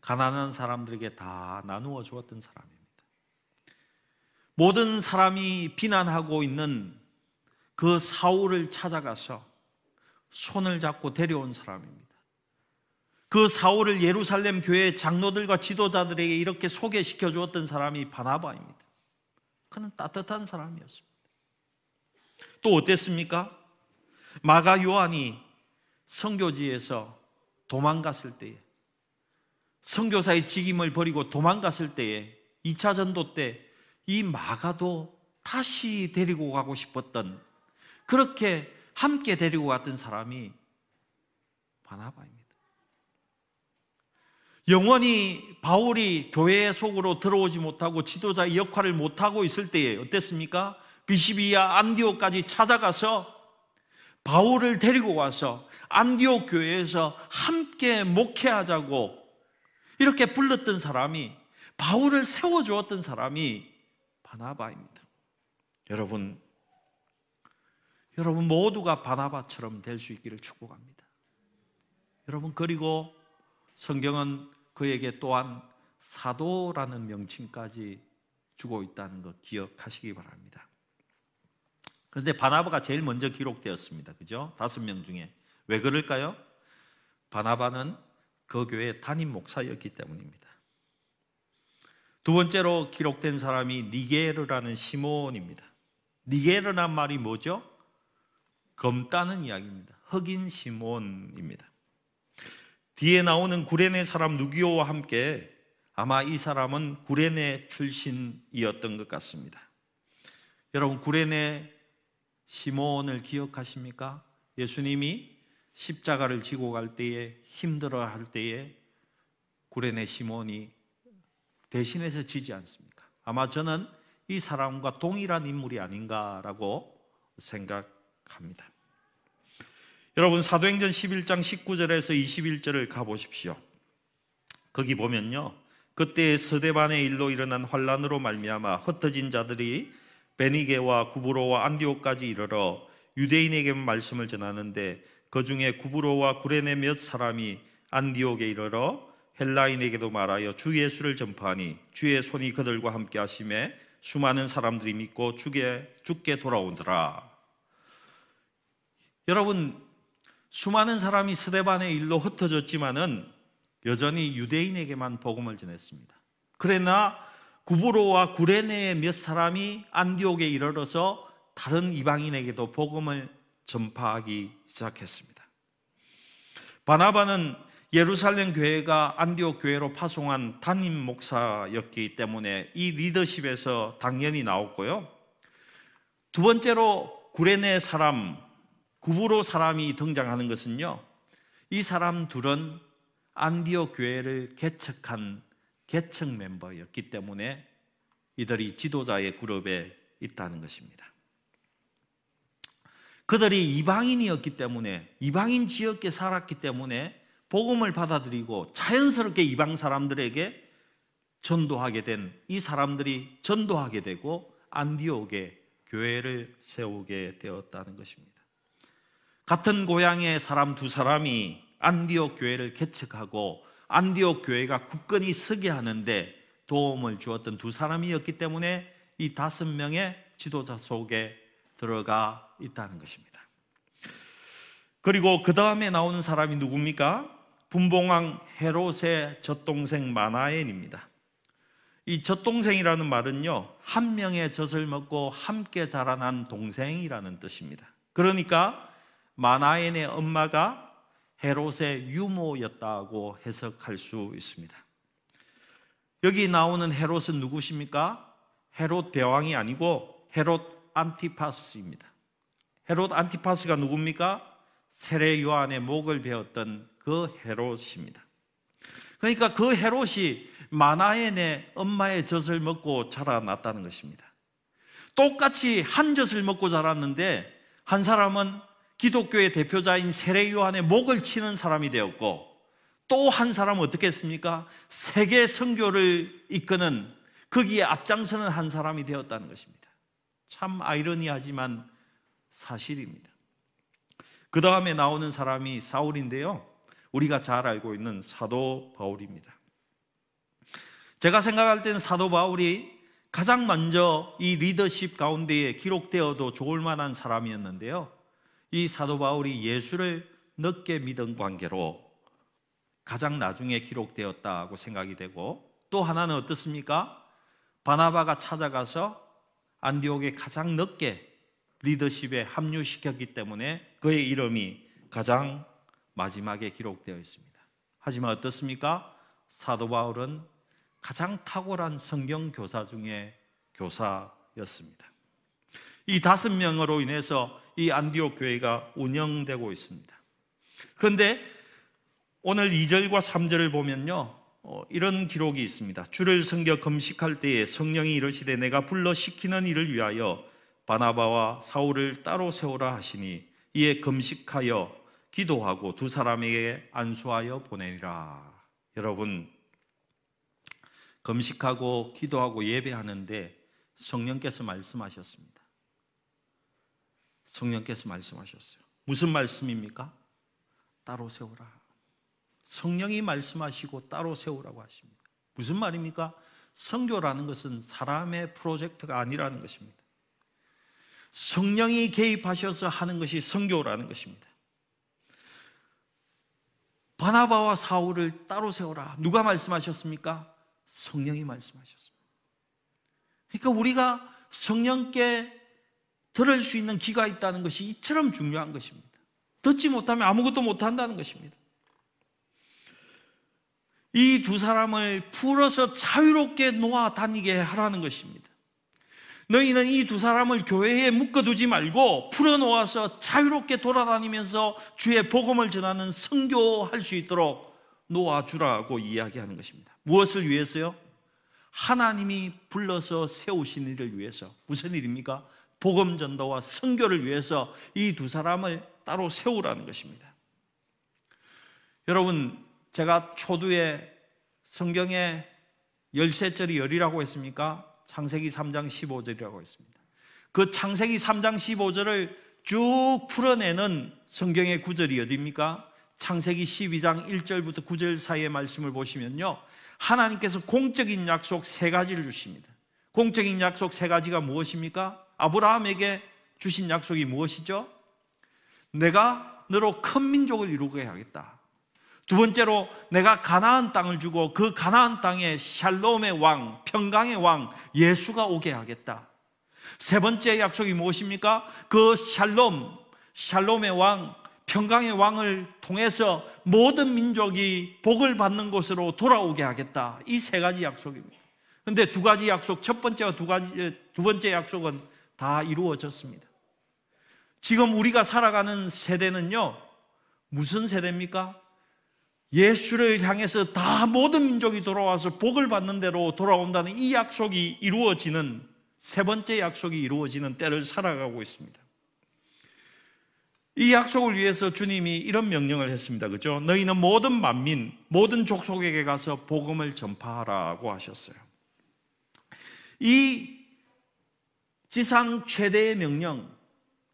Speaker 1: 가난한 사람들에게 다 나누어 주었던 사람입니다. 모든 사람이 비난하고 있는 그 사울을 찾아가서 손을 잡고 데려온 사람입니다. 그 사울을 예루살렘 교회 장로들과 지도자들에게 이렇게 소개시켜 주었던 사람이 바나바입니다. 그는 따뜻한 사람이었습니다. 또 어땠습니까? 마가 요한이 성교지에서 도망갔을 때에 성교사의 직임을 버리고 도망갔을 때에 2차 전도 때 이 마가도 다시 데리고 가고 싶었던 그렇게 함께 데리고 갔던 사람이 바나바입니다. 영원히 바울이 교회 속으로 들어오지 못하고 지도자의 역할을 못하고 있을 때에 어땠습니까? 비시비아 안디오까지 찾아가서 바울을 데리고 와서 안디오 교회에서 함께 목회하자고 이렇게 불렀던 사람이 바울을 세워주었던 사람이 바나바입니다. 여러분, 여러분 모두가 바나바처럼 될 수 있기를 축복합니다. 여러분 그리고 성경은 그에게 또한 사도라는 명칭까지 주고 있다는 것 기억하시기 바랍니다. 그런데 바나바가 제일 먼저 기록되었습니다. 그죠? 다섯 명 중에. 왜 그럴까요? 바나바는 그 교회의 담임 목사였기 때문입니다. 두 번째로 기록된 사람이 니게르라는 시몬입니다. 니게르란 말이 뭐죠? 검다는 이야기입니다. 흑인 시몬입니다. 뒤에 나오는 구레네 사람 누기오와 함께 아마 이 사람은 구레네 출신이었던 것 같습니다. 여러분 구레네 시몬을 기억하십니까? 예수님이 십자가를 지고 갈 때에 힘들어 할 때에 구레네 시몬이 대신해서 지지 않습니까? 아마 저는 이 사람과 동일한 인물이 아닌가라고 생각합니다. 여러분 사도행전 11장 19절에서 21절을 가 보십시오. 거기 보면요. 그때 서대반의 일로 일어난 환란으로 말미암아 흩어진 자들이 베니게와 구브로와 안디오까지 이르러 유대인에게 말씀을 전하는데 그 중에 구브로와 구레네 몇 사람이 안디옥에 이르러 헬라인에게도 말하여 주 예수를 전파하니 주의 손이 그들과 함께 하심에 수많은 사람들이 믿고 죽게 죽게 돌아오더라. 여러분 수많은 사람이 스데반의 일로 흩어졌지만은 여전히 유대인에게만 복음을 전했습니다. 그러나 구브로와 구레네의 몇 사람이 안디옥에 이르러서 다른 이방인에게도 복음을 전파하기 시작했습니다. 바나바는 예루살렘 교회가 안디옥 교회로 파송한 담임 목사였기 때문에 이 리더십에서 당연히 나왔고요. 두 번째로 구레네 사람 구브로 사람이 등장하는 것은요. 이 사람 둘은 안디옥 교회를 개척한 개척 멤버였기 때문에 이들이 지도자의 그룹에 있다는 것입니다. 그들이 이방인이었기 때문에 이방인 지역에 살았기 때문에 복음을 받아들이고 자연스럽게 이방 사람들에게 전도하게 된 이 사람들이 전도하게 되고 안디옥에 교회를 세우게 되었다는 것입니다. 같은 고향의 사람 두 사람이 안디옥 교회를 개척하고 안디옥 교회가 굳건히 서게 하는데 도움을 주었던 두 사람이었기 때문에 이 다섯 명의 지도자 속에 들어가 있다는 것입니다. 그리고 그 다음에 나오는 사람이 누굽니까? 분봉왕 헤롯의 젖동생 마나엔입니다. 이 젖동생이라는 말은요, 한 명의 젖을 먹고 함께 자라난 동생이라는 뜻입니다. 그러니까 마나엔의 엄마가 헤롯의 유모였다고 해석할 수 있습니다. 여기 나오는 헤롯은 누구십니까? 헤롯 대왕이 아니고 헤롯 안티파스입니다. 헤롯 안티파스가 누굽니까? 세례 요한의 목을 베었던 그 헤롯입니다. 그러니까 그 헤롯이 마나엔의 엄마의 젖을 먹고 자라났다는 것입니다. 똑같이 한 젖을 먹고 자랐는데 한 사람은 기독교의 대표자인 세례 요한의 목을 치는 사람이 되었고 또 한 사람은 어떻게 했습니까? 세계 선교를 이끄는 거기에 앞장서는 한 사람이 되었다는 것입니다. 참 아이러니하지만 사실입니다. 그 다음에 나오는 사람이 사울인데요. 우리가 잘 알고 있는 사도 바울입니다. 제가 생각할 때는 사도 바울이 가장 먼저 이 리더십 가운데에 기록되어도 좋을 만한 사람이었는데요. 이 사도 바울이 예수를 늦게 믿은 관계로 가장 나중에 기록되었다고 생각이 되고 또 하나는 어떻습니까? 바나바가 찾아가서 안디옥에 가장 늦게 리더십에 합류시켰기 때문에 그의 이름이 가장 마지막에 기록되어 있습니다. 하지만 어떻습니까? 사도 바울은 가장 탁월한 성경 교사 중에 교사였습니다. 이 다섯 명으로 인해서 이 안디옥 교회가 운영되고 있습니다. 그런데 오늘 2절과 3절을 보면요. 어, 이런 기록이 있습니다. 주를 섬겨 금식할 때에 성령이 이르시되 내가 불러 시키는 일을 위하여 바나바와 사울을 따로 세우라 하시니 이에 금식하여 기도하고 두 사람에게 안수하여 보내리라. 여러분 금식하고 기도하고 예배하는데 성령께서 말씀하셨습니다. 성령께서 말씀하셨어요. 무슨 말씀입니까? 따로 세우라. 성령이 말씀하시고 따로 세우라고 하십니다. 무슨 말입니까? 성교라는 것은 사람의 프로젝트가 아니라는 것입니다. 성령이 개입하셔서 하는 것이 성교라는 것입니다. 바나바와 사울을 따로 세워라. 누가 말씀하셨습니까? 성령이 말씀하셨습니다. 그러니까 우리가 성령께 들을 수 있는 귀가 있다는 것이 이처럼 중요한 것입니다. 듣지 못하면 아무것도 못한다는 것입니다. 이 두 사람을 풀어서 자유롭게 놓아 다니게 하라는 것입니다. 너희는 이 두 사람을 교회에 묶어두지 말고 풀어놓아서 자유롭게 돌아다니면서 주의 복음을 전하는 선교할 수 있도록 놓아주라고 이야기하는 것입니다. 무엇을 위해서요? 하나님이 불러서 세우신 일을 위해서 무슨 일입니까? 복음 전도와 선교를 위해서 이 두 사람을 따로 세우라는 것입니다. 여러분, 제가 초두에 성경에 열세절이 열이라고 했습니까? 창세기 3장 15절이라고 했습니다. 그 창세기 3장 15절을 쭉 풀어내는 성경의 구절이 어디입니까? 창세기 12장 1절부터 9절 사이의 말씀을 보시면요. 하나님께서 공적인 약속 세 가지를 주십니다. 공적인 약속 세 가지가 무엇입니까? 아브라함에게 주신 약속이 무엇이죠? 내가 너로 큰 민족을 이루게 하겠다. 두 번째로 내가 가나안 땅을 주고 그 가나안 땅에 샬롬의 왕, 평강의 왕 예수가 오게 하겠다. 세 번째 약속이 무엇입니까? 그 샬롬, 샬롬의 왕, 평강의 왕을 통해서 모든 민족이 복을 받는 곳으로 돌아오게 하겠다. 이 세 가지 약속입니다. 근데 두 가지 약속, 첫 번째와 두 가지, 두 번째 약속은 다 이루어졌습니다. 지금 우리가 살아가는 세대는요, 무슨 세대입니까? 예수를 향해서 다 모든 민족이 돌아와서 복을 받는 대로 돌아온다는 이 약속이 이루어지는 세 번째 약속이 이루어지는 때를 살아가고 있습니다. 이 약속을 위해서 주님이 이런 명령을 했습니다. 그죠? 너희는 모든 만민, 모든 족속에게 가서 복음을 전파하라고 하셨어요. 이 지상 최대의 명령,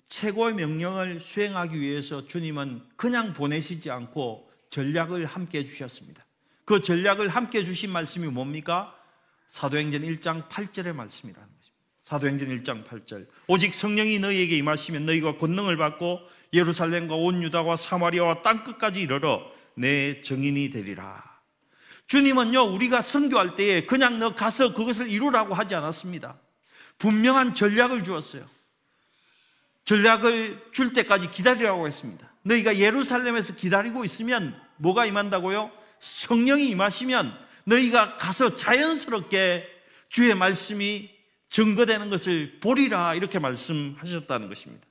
Speaker 1: 최고의 명령을 수행하기 위해서 주님은 그냥 보내시지 않고 전략을 함께 주셨습니다. 그 전략을 함께 주신 말씀이 뭡니까? 사도행전 1장 8절의 말씀이라는 것입니다. 사도행전 1장 8절. 오직 성령이 너희에게 임하시면 너희가 권능을 받고 예루살렘과 온 유다와 사마리아와 땅 끝까지 이르러 내 정인이 되리라. 주님은요, 우리가 선교할 때에 그냥 너 가서 그것을 이루라고 하지 않았습니다. 분명한 전략을 주었어요. 전략을 줄 때까지 기다리라고 했습니다. 너희가 예루살렘에서 기다리고 있으면 뭐가 임한다고요? 성령이 임하시면 너희가 가서 자연스럽게 주의 말씀이 증거되는 것을 보리라 이렇게 말씀하셨다는 것입니다.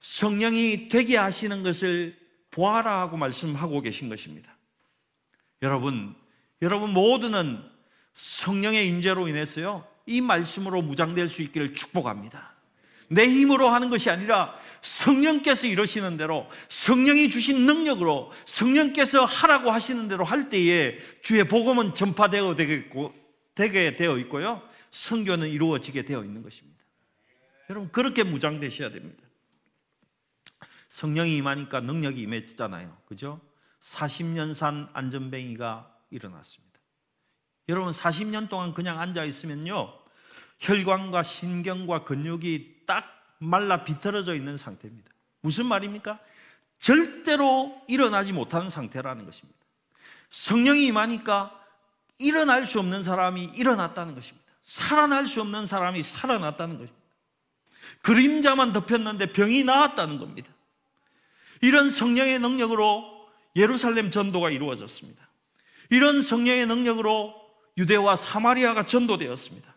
Speaker 1: 성령이 되게 하시는 것을 보아라 하고 말씀하고 계신 것입니다. 여러분, 여러분 모두는 성령의 임재로 인해서요, 이 말씀으로 무장될 수 있기를 축복합니다. 내 힘으로 하는 것이 아니라 성령께서 이러시는 대로 성령이 주신 능력으로 성령께서 하라고 하시는 대로 할 때에 주의 복음은 전파되어 되겠고, 되게 되어 있고요. 성교는 이루어지게 되어 있는 것입니다. 여러분, 그렇게 무장되셔야 됩니다. 성령이 임하니까 능력이 임했잖아요. 그죠? 40년 산 안전뱅이가 일어났습니다. 여러분, 40년 동안 그냥 앉아 있으면요. 혈관과 신경과 근육이 딱 말라 비틀어져 있는 상태입니다. 무슨 말입니까? 절대로 일어나지 못하는 상태라는 것입니다. 성령이 임하니까 일어날 수 없는 사람이 일어났다는 것입니다. 살아날 수 없는 사람이 살아났다는 것입니다. 그림자만 덮였는데 병이 나았다는 겁니다. 이런 성령의 능력으로 예루살렘 전도가 이루어졌습니다. 이런 성령의 능력으로 유대와 사마리아가 전도되었습니다.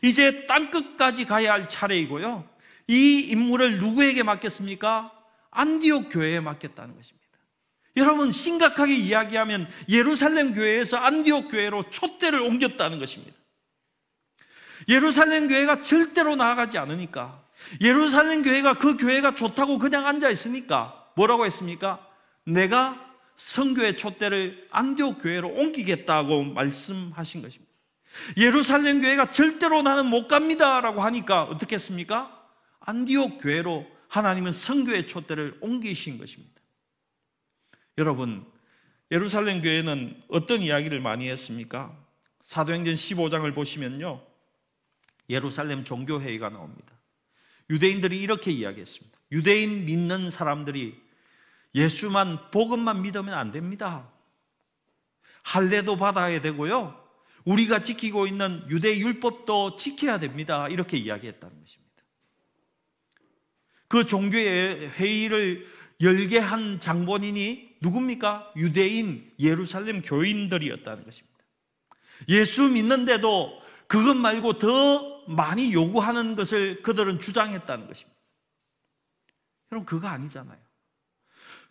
Speaker 1: 이제 땅끝까지 가야 할 차례이고요. 이 임무를 누구에게 맡겼습니까? 안디옥 교회에 맡겼다는 것입니다. 여러분 심각하게 이야기하면 예루살렘 교회에서 안디옥 교회로 촛대를 옮겼다는 것입니다. 예루살렘 교회가 절대로 나아가지 않으니까 예루살렘 교회가 그 교회가 좋다고 그냥 앉아 있으니까 뭐라고 했습니까? 내가 성교의 촛대를 안디옥 교회로 옮기겠다고 말씀하신 것입니다. 예루살렘 교회가 절대로 나는 못 갑니다 라고 하니까 어떻게 했습니까? 안디옥 교회로 하나님은 성교의 촛대를 옮기신 것입니다. 여러분, 예루살렘 교회는 어떤 이야기를 많이 했습니까? 사도행전 15장을 보시면요. 예루살렘 종교회의가 나옵니다. 유대인들이 이렇게 이야기했습니다. 유대인 믿는 사람들이 예수만 복음만 믿으면 안 됩니다. 할례도 받아야 되고요. 우리가 지키고 있는 유대 율법도 지켜야 됩니다. 이렇게 이야기했다는 것입니다. 그 종교의 회의를 열게 한 장본인이 누굽니까? 유대인 예루살렘 교인들이었다는 것입니다. 예수 믿는데도 그것 말고 더 많이 요구하는 것을 그들은 주장했다는 것입니다. 여러분, 그거 아니잖아요.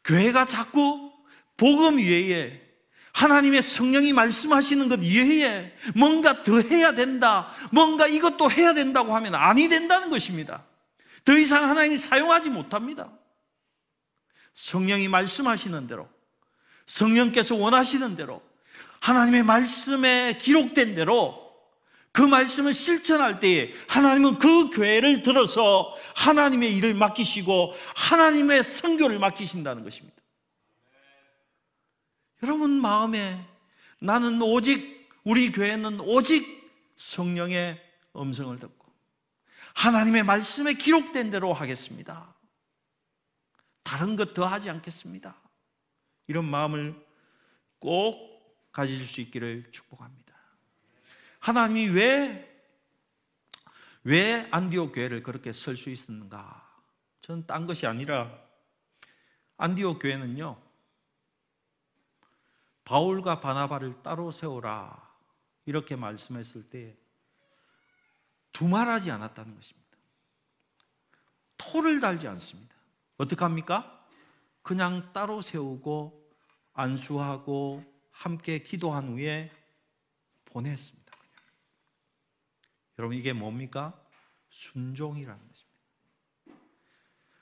Speaker 1: 교회가 자꾸 복음 위에 하나님의 성령이 말씀하시는 것 이외에 뭔가 더 해야 된다, 뭔가 이것도 해야 된다고 하면 아니 된다는 것입니다. 더 이상 하나님이 사용하지 못합니다. 성령이 말씀하시는 대로, 성령께서 원하시는 대로, 하나님의 말씀에 기록된 대로 그 말씀을 실천할 때에 하나님은 그 교회를 들어서 하나님의 일을 맡기시고 하나님의 선교를 맡기신다는 것입니다. 여러분 마음에 나는 오직 우리 교회는 오직 성령의 음성을 듣고 하나님의 말씀에 기록된 대로 하겠습니다. 다른 것 더 하지 않겠습니다. 이런 마음을 꼭 가질 수 있기를 축복합니다. 하나님이 왜, 왜 안디옥 교회를 그렇게 설 수 있었는가? 저는 딴 것이 아니라 안디옥 교회는요, 바울과 바나바를 따로 세우라 이렇게 말씀했을 때 두말하지 않았다는 것입니다. 토를 달지 않습니다. 어떻게 합니까? 그냥 따로 세우고 안수하고 함께 기도한 후에 보냈습니다. 그냥. 여러분 이게 뭡니까? 순종이라는 것입니다.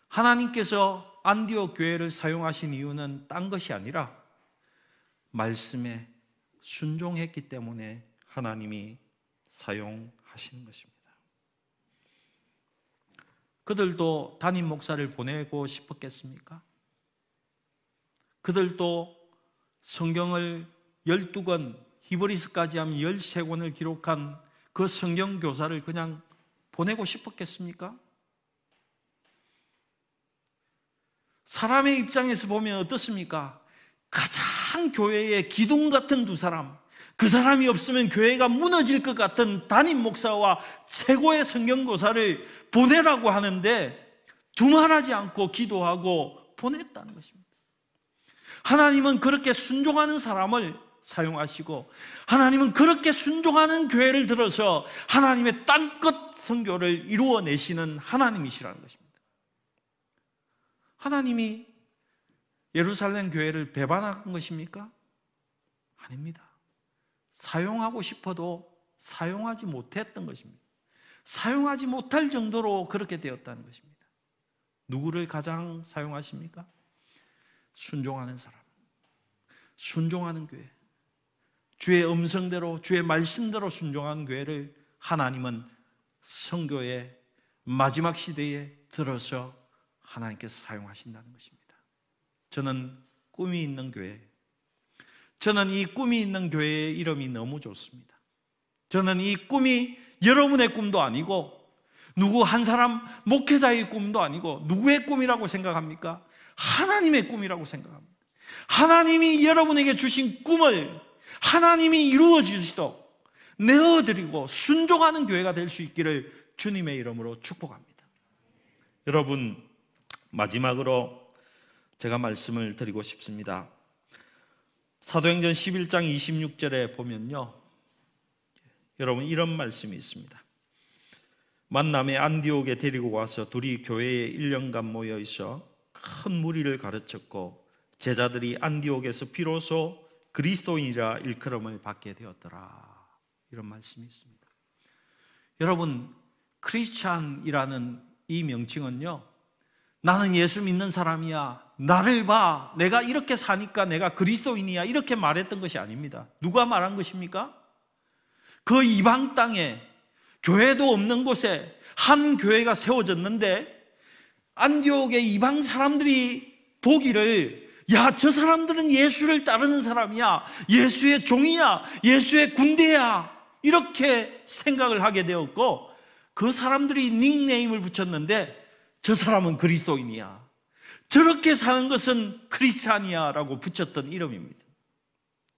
Speaker 1: 하나님께서 안디옥 교회를 사용하신 이유는 딴 것이 아니라 말씀에 순종했기 때문에 하나님이 사용하시는 것입니다. 그들도 담임 목사를 보내고 싶었겠습니까? 그들도 성경을 12권, 히브리스까지 하면 13권을 기록한 그 성경 교사를 그냥 보내고 싶었겠습니까? 사람의 입장에서 보면 어떻습니까? 가장 교회의 기둥 같은 두 사람, 그 사람이 없으면 교회가 무너질 것 같은 담임 목사와 최고의 성경교사를 보내라고 하는데 두말하지 않고 기도하고 보냈다는 것입니다. 하나님은 그렇게 순종하는 사람을 사용하시고 하나님은 그렇게 순종하는 교회를 들어서 하나님의 땅끝 선교를 이루어내시는 하나님이시라는 것입니다. 하나님이 예루살렘 교회를 배반한 것입니까? 아닙니다. 사용하고 싶어도 사용하지 못했던 것입니다. 사용하지 못할 정도로 그렇게 되었다는 것입니다. 누구를 가장 사용하십니까? 순종하는 사람. 순종하는 교회. 주의 음성대로, 주의 말씀대로 순종하는 교회를 하나님은 성교의 마지막 시대에 들어서 하나님께서 사용하신다는 것입니다. 저는 꿈이 있는 교회. 저는 이 꿈이 있는 교회의 이름이 너무 좋습니다. 저는 이 꿈이 여러분의 꿈도 아니고 누구 한 사람 목회자의 꿈도 아니고 누구의 꿈이라고 생각합니까? 하나님의 꿈이라고 생각합니다. 하나님이 여러분에게 주신 꿈을 하나님이 이루어 주시도록 내어드리고 순종하는 교회가 될 수 있기를 주님의 이름으로 축복합니다. 여러분, 마지막으로 제가 말씀을 드리고 싶습니다. 사도행전 11장 26절에 보면요. 여러분, 이런 말씀이 있습니다. 만남에 안디옥에 데리고 와서 둘이 교회에 1년간 모여 있어 큰 무리를 가르쳤고 제자들이 안디옥에서 비로소 그리스도인이라 일컬음을 받게 되었더라. 이런 말씀이 있습니다. 여러분, 크리스찬이라는 이 명칭은요. 나는 예수 믿는 사람이야. 나를 봐. 내가 이렇게 사니까 내가 그리스도인이야. 이렇게 말했던 것이 아닙니다. 누가 말한 것입니까? 그 이방 땅에 교회도 없는 곳에 한 교회가 세워졌는데 안디옥의 이방 사람들이 보기를 야, 저 사람들은 예수를 따르는 사람이야. 예수의 종이야. 예수의 군대야. 이렇게 생각을 하게 되었고 그 사람들이 닉네임을 붙였는데 저 사람은 그리스도인이야. 저렇게 사는 것은 크리스찬이야라고 붙였던 이름입니다.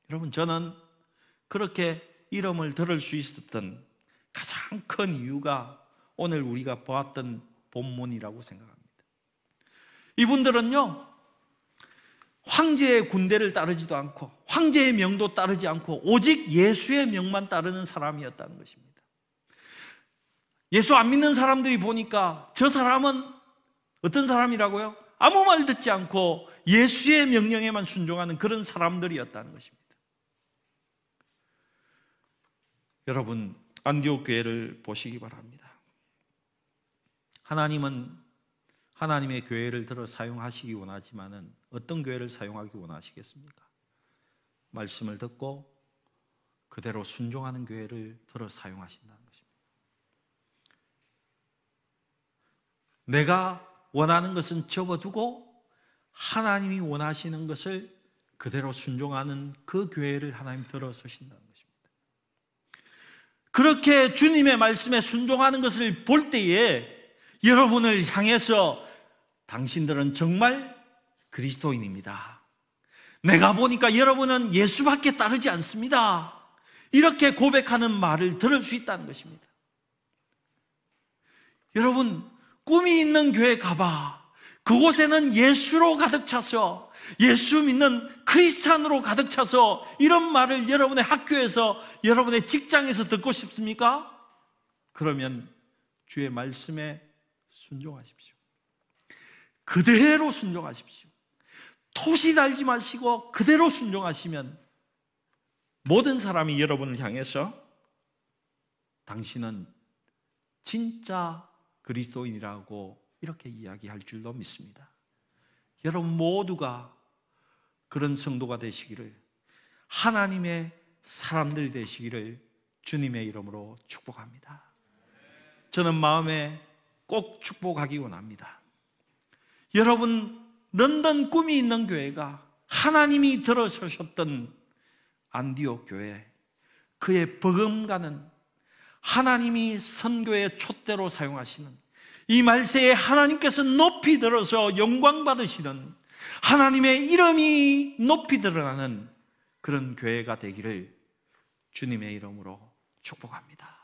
Speaker 1: 여러분 저는 그렇게 이름을 들을 수 있었던 가장 큰 이유가 오늘 우리가 보았던 본문이라고 생각합니다. 이분들은요, 황제의 군대를 따르지도 않고, 황제의 명도 따르지 않고, 오직 예수의 명만 따르는 사람이었다는 것입니다. 예수 안 믿는 사람들이 보니까 저 사람은 어떤 사람이라고요? 아무 말 듣지 않고 예수의 명령에만 순종하는 그런 사람들이었다는 것입니다. 여러분, 안디옥 교회를 보시기 바랍니다. 하나님은 하나님의 교회를 들어 사용하시기 원하지만은 어떤 교회를 사용하기 원하시겠습니까? 말씀을 듣고 그대로 순종하는 교회를 들어 사용하신다는 것입니다. 내가 원하는 것은 접어두고 하나님이 원하시는 것을 그대로 순종하는 그 교회를 하나님 들어 서신다는 것입니다. 그렇게 주님의 말씀에 순종하는 것을 볼 때에 여러분을 향해서 당신들은 정말 그리스도인입니다. 내가 보니까 여러분은 예수밖에 따르지 않습니다. 이렇게 고백하는 말을 들을 수 있다는 것입니다. 여러분, 꿈이 있는 교회 가봐. 그곳에는 예수로 가득 차서 예수 믿는 크리스찬으로 가득 차서 이런 말을 여러분의 학교에서 여러분의 직장에서 듣고 싶습니까? 그러면 주의 말씀에 순종하십시오. 그대로 순종하십시오. 토시 달지 마시고 그대로 순종하시면 모든 사람이 여러분을 향해서 당신은 진짜 그리스도인이라고 이렇게 이야기할 줄로 믿습니다. 여러분 모두가 그런 성도가 되시기를 하나님의 사람들이 되시기를 주님의 이름으로 축복합니다. 저는 마음에 꼭 축복하기 원합니다. 여러분, 런던 꿈이 있는 교회가 하나님이 들어서셨던 안디옥 교회, 그의 버금가는 하나님이 선교의 촛대로 사용하시는 이 말세에 하나님께서 높이 들어서 영광 받으시는 하나님의 이름이 높이 드러나는 그런 교회가 되기를 주님의 이름으로 축복합니다.